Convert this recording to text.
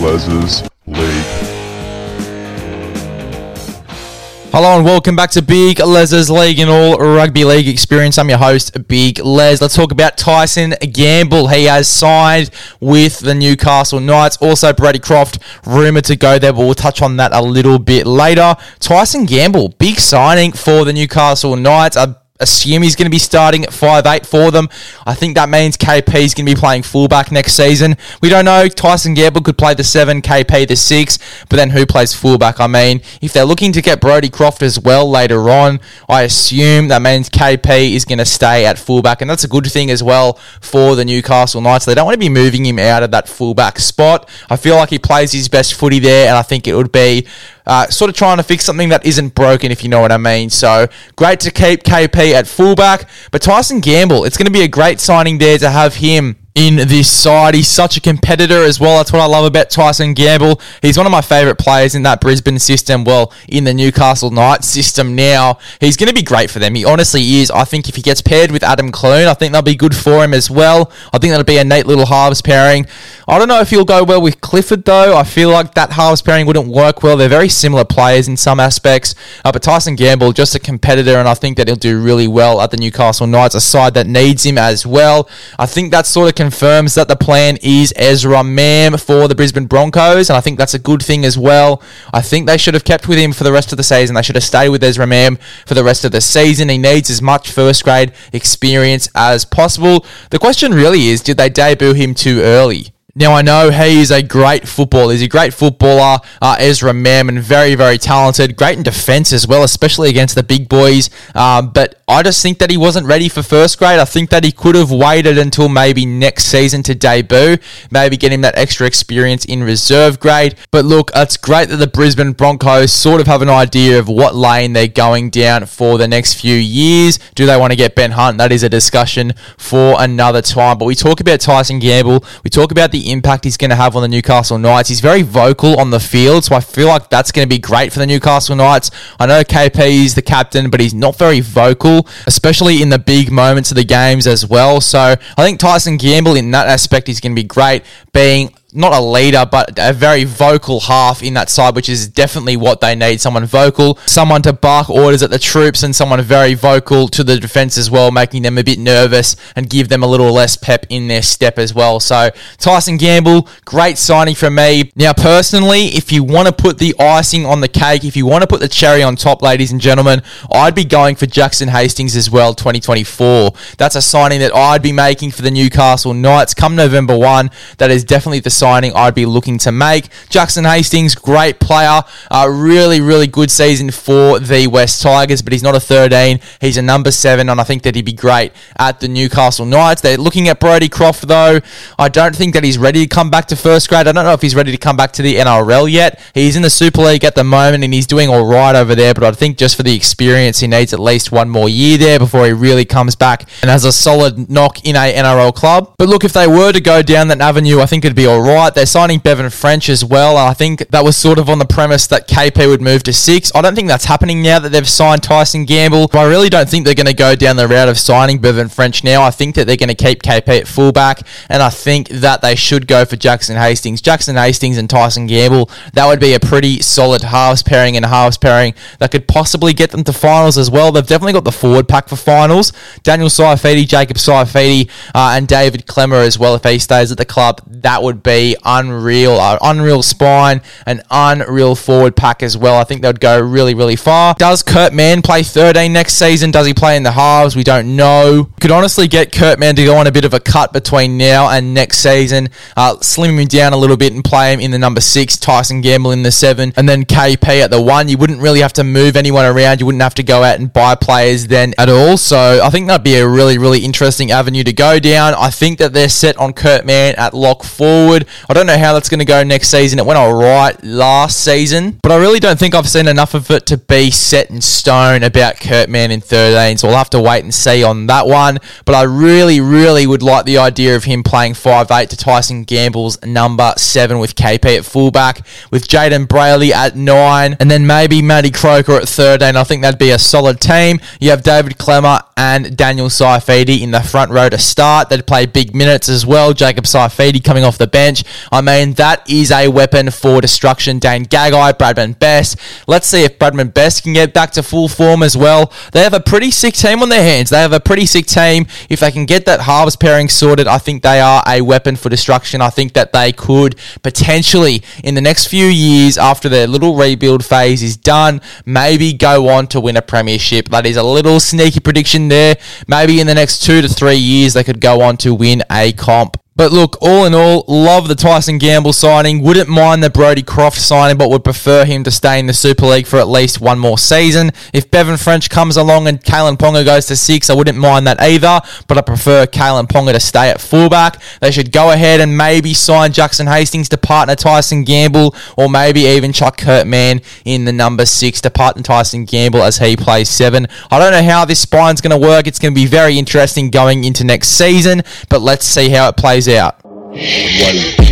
Les's League. Hello and welcome back to Big Les's League and all rugby league experience. I'm your host, Big Les. Let's talk about Tyson Gamble. He has signed with the Newcastle Knights. Also, Brodie Croft rumoured to go there, but we'll touch on that a little bit later. Tyson Gamble, big signing for the Newcastle Knights. A assume he's going to be starting at five eight for them. I think that means KP is going to be playing fullback next season. We don't know. Tyson Gamble could play the 7, KP the 6, but then who plays fullback? I mean, if they're looking to get Brodie Croft as well later on, I assume that means KP is going to stay at fullback, and that's a good thing as well for the Newcastle Knights. They don't want to be moving him out of that fullback spot. I feel like he plays his best footy there, and I think it would be uh, sort of trying to fix something that isn't broken, if you know what I mean. So great to keep KP at fullback, but Tyson Gamble, it's going to be a great signing there to have him in this side. He's such a competitor as well. That's what I love about Tyson Gamble. He's one of my favourite players in that Brisbane system. Well, in the Newcastle Knights system now. He's going to be great for them. He honestly is. I think if he gets paired with Adam Clune, I think that'll be good for him as well. I think that'll be a neat little halves pairing. I don't know if he'll go well with Clifford though. I feel like that halves pairing wouldn't work well. They're very similar players in some aspects. Uh, but Tyson Gamble, just a competitor, and I think that he'll do really well at the Newcastle Knights, a side that needs him as well. I think that sort of confirms that the plan is Ezra Mam for the Brisbane Broncos, and I think that's a good thing as well. I think they should have kept with him for the rest of the season. They should have stayed with Ezra Mam for the rest of the season. He needs as much first grade experience as possible. The question really is, did they debut him too early? Now, I know he is a great footballer. He's a great footballer, uh, Ezra Mam, very, very talented. Great in defence as well, especially against the big boys. Um, but I just think that he wasn't ready for first grade. I think that he could have waited until maybe next season to debut, maybe get him that extra experience in reserve grade. But look, it's great that the Brisbane Broncos sort of have an idea of what lane they're going down for the next few years. Do they want to get Ben Hunt? That is a discussion for another time. But we talk about Tyson Gamble. We talk about the impact he's going to have on the Newcastle Knights. He's very vocal on the field, so I feel like that's going to be great for the Newcastle Knights. I know KP is the captain, but he's not very vocal, especially in the big moments of the games as well. So I think Tyson Gamble in that aspect is going to be great, being not a leader, but a very vocal half in that side, which is definitely what they need. Someone vocal, someone to bark orders at the troops, and someone very vocal to the defense as well, making them a bit nervous and give them a little less pep in their step as well. So, Tyson Gamble, great signing for me. Now, personally, if you want to put the icing on the cake, if you want to put the cherry on top, ladies and gentlemen, I'd be going for Jackson Hastings as well, 2024. That's a signing that I'd be making for the Newcastle Knights come November 1. That is definitely the signing I'd be looking to make. Jackson Hastings, great player, uh, really, really good season for the West Tigers, but he's not a 13. He's a number seven, and I think that he'd be great at the Newcastle Knights. They're looking at Brodie Croft, though. I don't think that he's ready to come back to first grade. I don't know if he's ready to come back to the NRL yet. He's in the Super League at the moment, and he's doing all right over there, but I think just for the experience, he needs at least one more year there before he really comes back and has a solid knock in a NRL club. But look, if they were to go down that avenue, I think it'd be all right. They're signing Bevan French as well. I think that was sort of on the premise that KP would move to six. I don't think that's happening now that they've signed Tyson Gamble. I really don't think they're going to go down the route of signing Bevan French now. I think that they're going to keep KP at fullback, and I think that they should go for Jackson Hastings. Jackson Hastings and Tyson Gamble, that would be a pretty solid halves pairing and halves pairing that could possibly get them to finals as well. They've definitely got the forward pack for finals. Daniel Saifiti, Jacob Saifiti, uh, and David Klemmer as well if he stays at the club. That would be unreal, uh, unreal spine, an unreal forward pack as well. I think they'd go really, really far. Does Kurt Mann play 13 next season? Does he play in the halves? We don't know. Could honestly get Kurt Mann to go on a bit of a cut between now and next season, uh, slim him down a little bit and play him in the number six, Tyson Gamble in the seven, and then KP at the one. You wouldn't really have to move anyone around. You wouldn't have to go out and buy players then at all. So I think that'd be a really, really interesting avenue to go down. I think that they're set on Kurt Mann at lock forward. I don't know how that's going to go next season. It went all right last season, but I really don't think I've seen enough of it to be set in stone about Kurt Mann in 13. So we'll have to wait and see on that one. But I really, really would like the idea of him playing 5'8 to Tyson Gamble's number 7 with KP at fullback, with Jayden Brailey at 9, and then maybe Matty Croker at 13. I think that'd be a solid team. You have David Klemmer and Daniel Saifiti in the front row to start. They'd play big minutes as well. Jacob Saifiti coming off the bench. I mean, that is a weapon for destruction. Dane Gagai, Bradman Best. Let's see if Bradman Best can get back to full form as well. They have a pretty sick team on their hands. They have a pretty sick team. If they can get that halves pairing sorted, I think they are a weapon for destruction. I think that they could potentially, in the next few years, after their little rebuild phase is done, maybe go on to win a premiership. That is a little sneaky prediction there. Maybe in the next two to three years, they could go on to win a comp. But look, all in all, love the Tyson Gamble signing. Wouldn't mind the Brodie Croft signing, but would prefer him to stay in the Super League for at least one more season. If Bevan French comes along and Kalyn Ponga goes to six, I wouldn't mind that either, but I prefer Kalyn Ponga to stay at fullback. They should go ahead and maybe sign Jackson Hastings to partner Tyson Gamble, or maybe even chuck Kurt Mann in the number six to partner Tyson Gamble as he plays seven. I don't know how this spine's going to work. It's going to be very interesting going into next season, but let's see how it plays out.